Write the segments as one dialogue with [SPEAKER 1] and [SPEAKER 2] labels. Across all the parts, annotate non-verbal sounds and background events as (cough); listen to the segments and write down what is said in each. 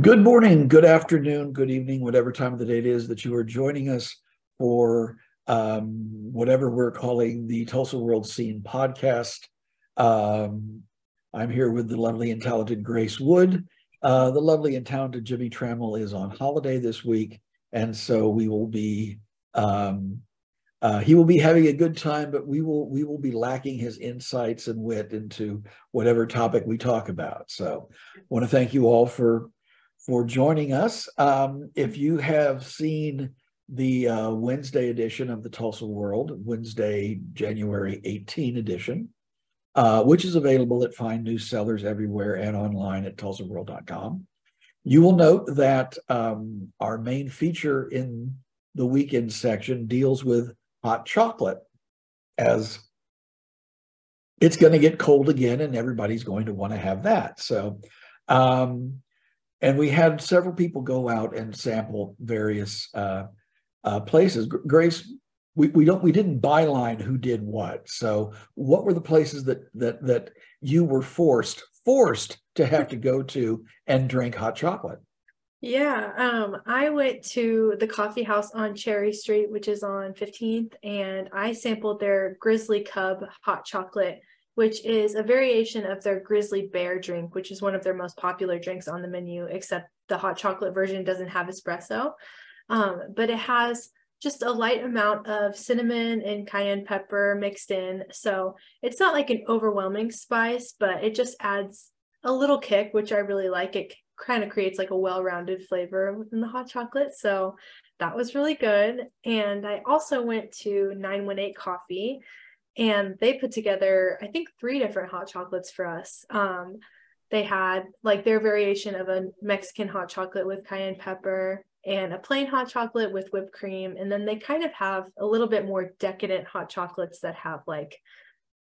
[SPEAKER 1] Good morning, good afternoon, good evening, whatever time of the day it is that you are joining us for um, whatever we're calling the Tulsa World Scene podcast. Um, I'm here with the lovely and talented Grace Wood. Uh, the lovely and talented Jimmy Trammell is on holiday this week, and so we will be um, uh, he will be having a good time, but we will we will be lacking his insights and wit into whatever topic we talk about. So, I want to thank you all for for joining us. Um, if you have seen the uh, Wednesday edition of the Tulsa World, Wednesday, January 18 edition, uh, which is available at fine news sellers everywhere and online at tulsaworld.com, you will note that um, our main feature in the weekend section deals with hot chocolate as it's going to get cold again and everybody's going to want to have that. So, um, and we had several people go out and sample various uh, uh, places. Grace, we, we don't we didn't byline who did what. So what were the places that that that you were forced forced to have to go to and drink hot chocolate?
[SPEAKER 2] Yeah, um, I went to the coffee house on Cherry Street, which is on 15th, and I sampled their Grizzly Cub hot chocolate which is a variation of their grizzly bear drink, which is one of their most popular drinks on the menu, except the hot chocolate version doesn't have espresso. Um, but it has just a light amount of cinnamon and cayenne pepper mixed in. So it's not like an overwhelming spice, but it just adds a little kick, which I really like. It kind of creates like a well rounded flavor within the hot chocolate. So that was really good. And I also went to 918 Coffee and they put together i think three different hot chocolates for us. Um, they had like their variation of a mexican hot chocolate with cayenne pepper and a plain hot chocolate with whipped cream. And then they kind of have a little bit more decadent hot chocolates that have like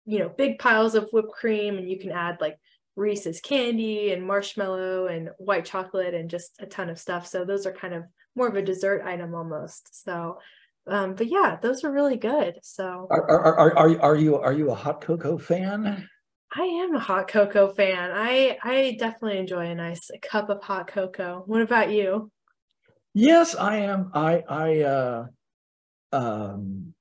[SPEAKER 2] you know big piles of whipped cream. And you can add like reese's candy and marshmallow and white chocolate and just a ton of stuff. So those are kind of more of a dessert item almost. So um, but yeah, those are really good. So
[SPEAKER 1] are, are, are, are, are you are you a hot cocoa fan?
[SPEAKER 2] I am a hot cocoa fan. I I definitely enjoy a nice cup of hot cocoa. What about you?
[SPEAKER 1] Yes, I am. I I uh um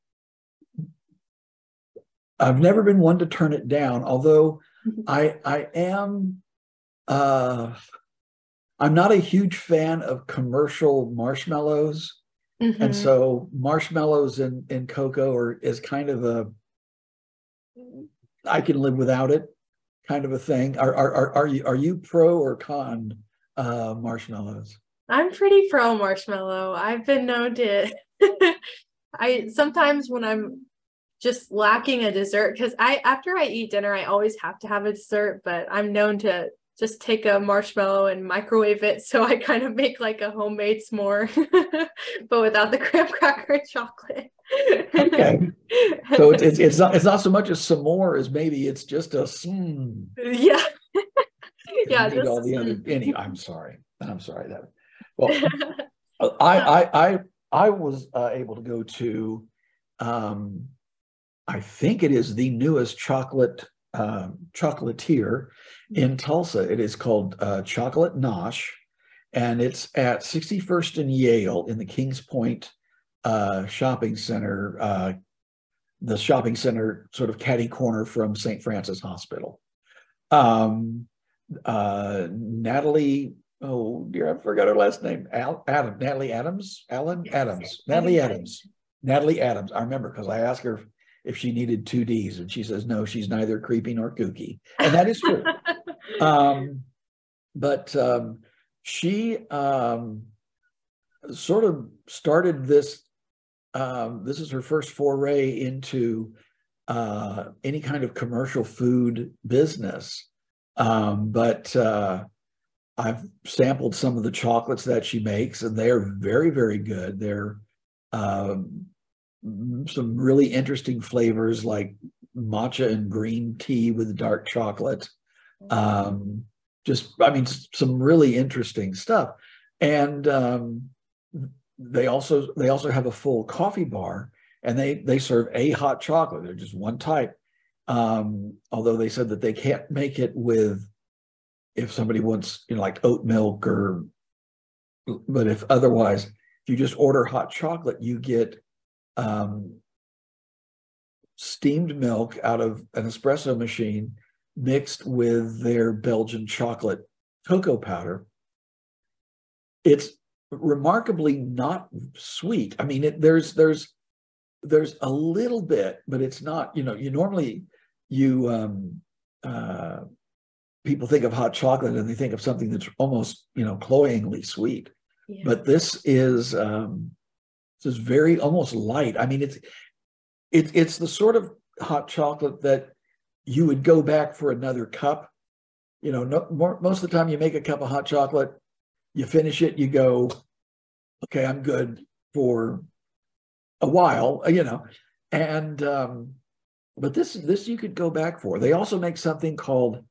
[SPEAKER 1] I've never been one to turn it down, although I I am uh I'm not a huge fan of commercial marshmallows. Mm-hmm. And so marshmallows and, and cocoa are is kind of a I can live without it kind of a thing. Are are are, are you are you pro or con uh, marshmallows?
[SPEAKER 2] I'm pretty pro marshmallow. I've been known to (laughs) I sometimes when I'm just lacking a dessert because I after I eat dinner I always have to have a dessert, but I'm known to just take a marshmallow and microwave it. So I kind of make like a homemade s'more, (laughs) but without the graham cracker and chocolate.
[SPEAKER 1] okay. So it's, it's, it's not it's not so much a s'more as maybe it's just a
[SPEAKER 2] mm. Yeah.
[SPEAKER 1] yeah. Just, all the other any I'm sorry. I'm sorry that well (laughs) I I I I was uh, able to go to um I think it is the newest chocolate uh, chocolatier in Tulsa. It is called uh, Chocolate Nosh, and it's at 61st and Yale in the Kings Point uh, shopping center, uh, the shopping center sort of caddy corner from St. Francis Hospital. Um, uh, Natalie, oh dear, I forgot her last name. Al, Adam, Natalie Adams, Alan Adams, Natalie Adams, Natalie Adams. I remember because I asked her if she needed two D's, and she says no, she's neither creepy nor kooky, and that is true. (laughs) um, but um, she um, sort of started this. Um, this is her first foray into uh, any kind of commercial food business. Um, but uh, I've sampled some of the chocolates that she makes, and they are very, very good. They're um, some really interesting flavors like matcha and green tea with dark chocolate. Um, just, I mean, some really interesting stuff. And um, they also they also have a full coffee bar, and they they serve a hot chocolate. They're just one type. Um, although they said that they can't make it with if somebody wants you know like oat milk or but if otherwise, if you just order hot chocolate, you get um, steamed milk out of an espresso machine mixed with their Belgian chocolate cocoa powder. It's remarkably not sweet. I mean, it, there's there's there's a little bit, but it's not. You know, you normally you um, uh, people think of hot chocolate and they think of something that's almost you know cloyingly sweet. Yeah. But this is um, is very almost light. I mean, it's it's it's the sort of hot chocolate that you would go back for another cup. You know, no, more, most of the time you make a cup of hot chocolate, you finish it, you go, okay, I'm good for a while, you know, and um, but this this you could go back for. They also make something called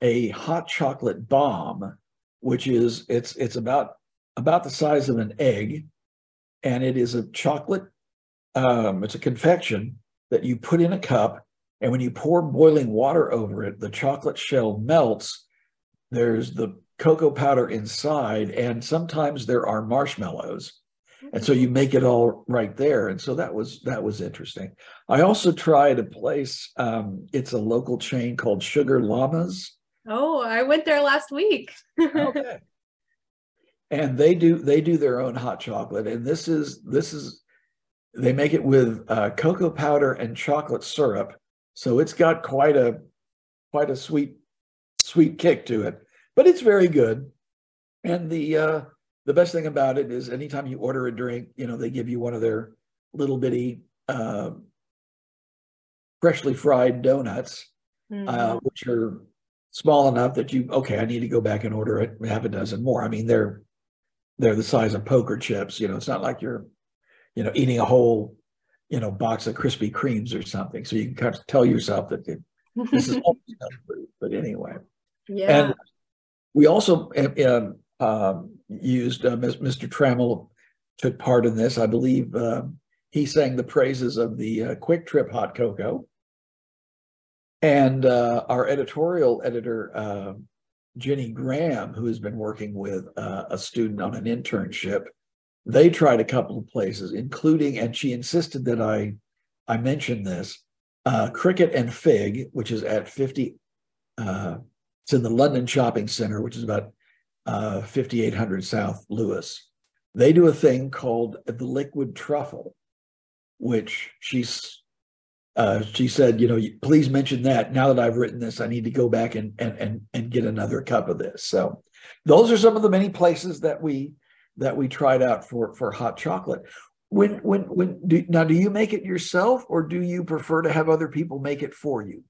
[SPEAKER 1] a hot chocolate bomb, which is it's it's about about the size of an egg, and it is a chocolate. Um, it's a confection that you put in a cup, and when you pour boiling water over it, the chocolate shell melts. There's the cocoa powder inside, and sometimes there are marshmallows. And so you make it all right there. And so that was that was interesting. I also tried a place, um, it's a local chain called Sugar Llamas.
[SPEAKER 2] Oh, I went there last week. (laughs) okay.
[SPEAKER 1] And they do they do their own hot chocolate. And this is this is they make it with uh, cocoa powder and chocolate syrup. So it's got quite a quite a sweet sweet kick to it but it's very good. And the uh, the best thing about it is anytime you order a drink, you know, they give you one of their little bitty uh, freshly fried donuts, uh, mm-hmm. which are small enough that you okay, I need to go back and order it, have a dozen more. I mean, they're they're the size of poker chips. You know, it's not like you're, you know, eating a whole, you know, box of Krispy Kremes or something. So you can kind of tell yourself that this is (laughs) almost food. But anyway,
[SPEAKER 2] yeah.
[SPEAKER 1] And we also uh, uh, used uh, Mr. Trammell took part in this. I believe um, he sang the praises of the uh, QuikTrip hot cocoa. And uh, our editorial editor, uh, Jenny Graham, who has been working with uh, a student on an internship, they tried a couple of places, including, and she insisted that I, I mention this, uh, Cricket and Fig, which is at 50 uh, it's in the London Shopping Center, which is about uh, 5800 South Lewis. They do a thing called the liquid truffle, which she's uh, she said, you know, please mention that. Now that I've written this, I need to go back and and and and get another cup of this. So, those are some of the many places that we that we tried out for for hot chocolate. When when when do, now do you make it yourself, or do you prefer to have other people make it for you?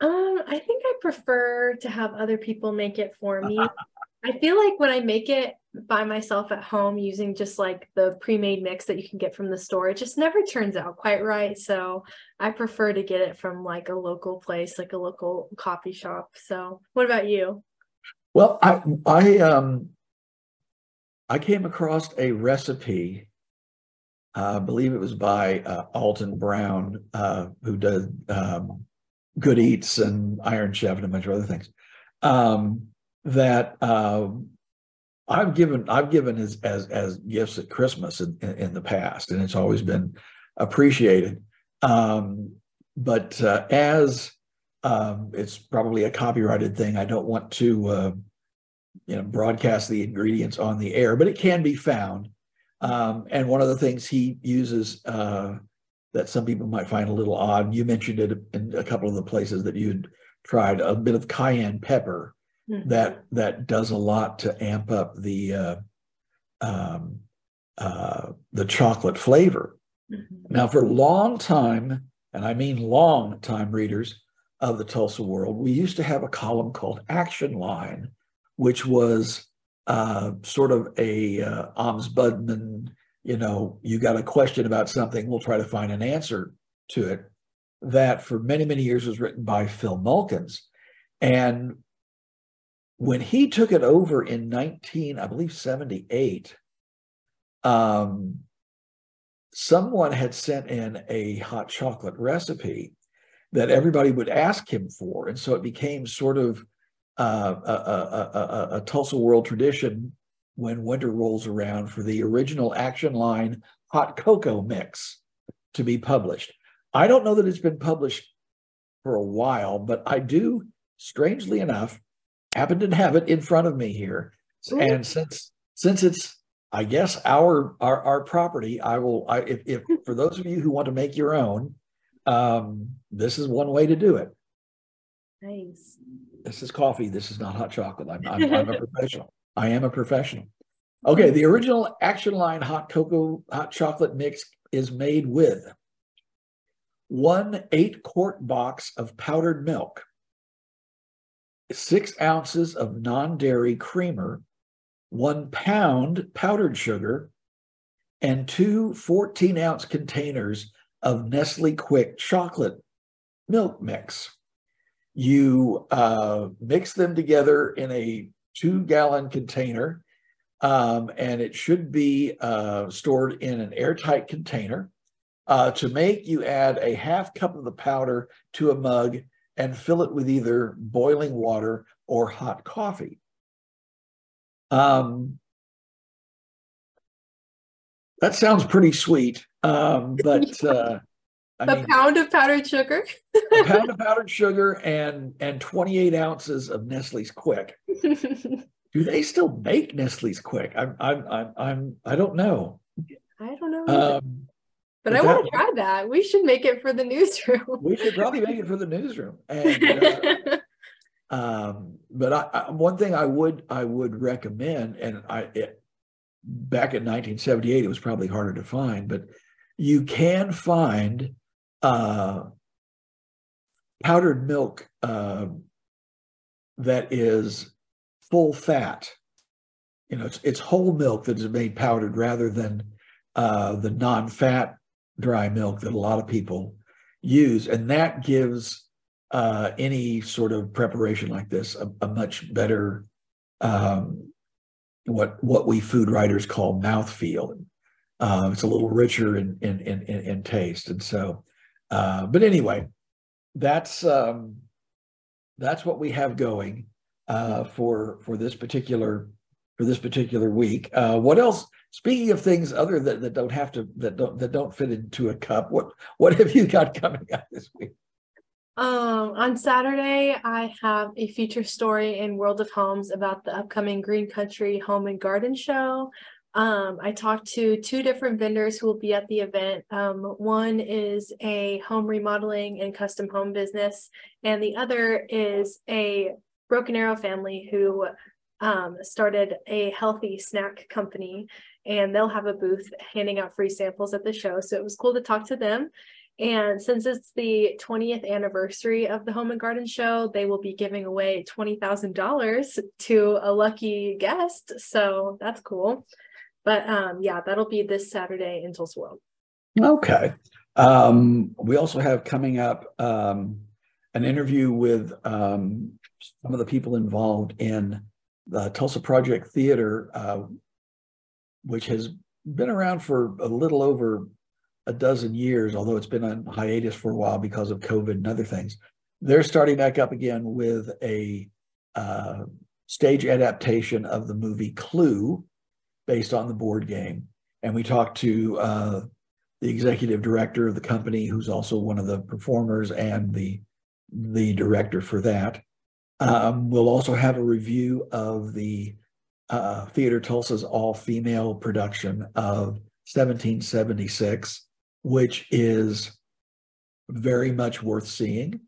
[SPEAKER 2] Um, I think I prefer to have other people make it for me. (laughs) I feel like when I make it by myself at home using just like the pre-made mix that you can get from the store, it just never turns out quite right. So I prefer to get it from like a local place, like a local coffee shop. So what about you?
[SPEAKER 1] Well, I I um I came across a recipe. Uh, I believe it was by uh, Alton Brown, uh, who does um, Good Eats and Iron Chef and a bunch of other things um, that uh, I've given I've given as as, as gifts at Christmas in, in, the past, and it's always been appreciated. Um, but uh, as um, it's probably a copyrighted thing, I don't want to uh, you know broadcast the ingredients on the air, but it can be found. Um, and one of the things he uses uh, that some people might find a little odd. You mentioned it in a couple of the places that you'd tried a bit of cayenne pepper mm-hmm. that that does a lot to amp up the uh, um, uh, the chocolate flavor. Mm-hmm. Now, for a long time, and I mean long time readers of the Tulsa World, we used to have a column called Action Line, which was uh, sort of a uh, ombudsman you know, you got a question about something, we'll try to find an answer to it. That for many, many years was written by Phil Mulkins. And when he took it over in 19, I believe 78, um, someone had sent in a hot chocolate recipe that everybody would ask him for. And so it became sort of uh, a, a, a, a, Tulsa world tradition when winter rolls around for the original Action Line hot cocoa mix to be published. I don't know that it's been published for a while, but I do, strangely enough, happen to have it in front of me here. Ooh. And since since it's I guess our our our property, I will I if, if for those of you who want to make your own, um, this is one way to do it.
[SPEAKER 2] Nice.
[SPEAKER 1] This is coffee. This is not hot chocolate. I'm, I'm, I'm a (laughs) professional. I am a professional. Okay, the original Action Line hot cocoa hot chocolate mix is made with one eight quart box of powdered milk, six ounces of non dairy creamer, one pound powdered sugar, and two 14 ounce containers of Nestle Quick chocolate milk mix. You uh, mix them together in a two gallon container, um, and it should be uh, stored in an airtight container. Uh, to make, you add a half cup of the powder to a mug and fill it with either boiling water or hot coffee. Um, that sounds pretty sweet, um, (laughs) but uh,
[SPEAKER 2] I a mean, pound of powdered sugar.
[SPEAKER 1] a (laughs) pound of powdered sugar and and 28 ounces of Nestle's Quick. (laughs) Do they still make Nestle's Quick? I'm I'm I'm I'm I don't know.
[SPEAKER 2] I don't know. Um, but I want to try that. We should make it for the newsroom.
[SPEAKER 1] we should probably make it for the newsroom. And, uh, (laughs) um, but I, I, one thing I would I would recommend, and I it, back in 1978 it was probably harder to find, but you can find uh, powdered milk uh, that is full fat. You know, it's it's whole milk that is made powdered rather than uh, the non-fat dry milk that a lot of people use, and that gives uh, any sort of preparation like this a, a much better um, what what we food writers call mouthfeel. Uh, it's a little richer in in, in in taste, and so. Uh, but anyway, that's um, that's what we have going uh, for for this particular for this particular week. Uh, what else? Speaking of things other that, that don't have to that don't that don't fit into a cup, what what have you got coming up this week?
[SPEAKER 2] Um, on Saturday, I have a feature story in World of Homes about the upcoming Green Country Home and Garden Show. Um, I talked to two different vendors who will be at the event. Um, one is a home remodeling and custom home business, and the other is a Broken Arrow family who um, started a healthy snack company, and they'll have a booth handing out free samples at the show. So it was cool to talk to them. And since it's the 20th anniversary of the Home and Garden Show, they will be giving away $20,000 to a lucky guest. So that's cool. But um, yeah, that'll be this Saturday in Tulsa World.
[SPEAKER 1] Okay. Um, we also have coming up um, an interview with um, some of the people involved in the Tulsa Project Theater, uh, which has been around for a little over a dozen years, although it's been on hiatus for a while because of COVID and other things. They're starting back up again with a uh, stage adaptation of the movie Clue, based on the board game. And we talked to uh, the executive director of the company, who's also one of the performers and the the director for that. Um, we'll also have a review of the uh, Theater Tulsa's all-female production of 1776, which is very much worth seeing.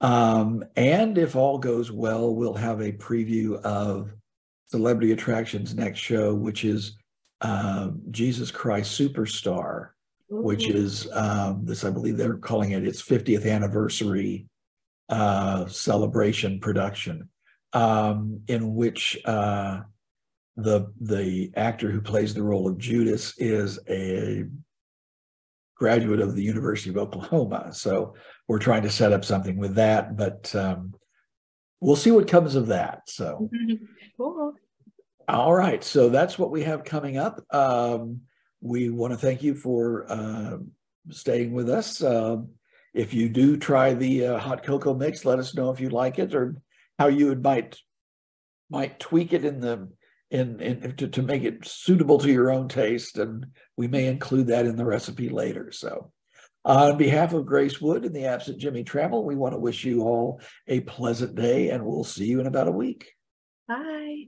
[SPEAKER 1] Um, and if all goes well, we'll have a preview of Celebrity Attractions next show, which is uh, Jesus Christ Superstar, which is um, this, I believe they're calling it its 50th anniversary uh, celebration production, um, in which uh, the the actor who plays the role of Judas is a graduate of the University of Oklahoma. So we're trying to set up something with that, but um, we'll see what comes of that. So (laughs) cool. All right. So that's what we have coming up. Um, we want to thank you for uh, staying with us. Uh, if you do try the uh, hot cocoa mix, let us know if you like it or how you would might might tweak it in the in, in to, to make it suitable to your own taste. And we may include that in the recipe later. So on behalf of Grace Wood and the absent Jimmy Trammell, we want to wish you all a pleasant day and we'll see you in about a week.
[SPEAKER 2] Bye.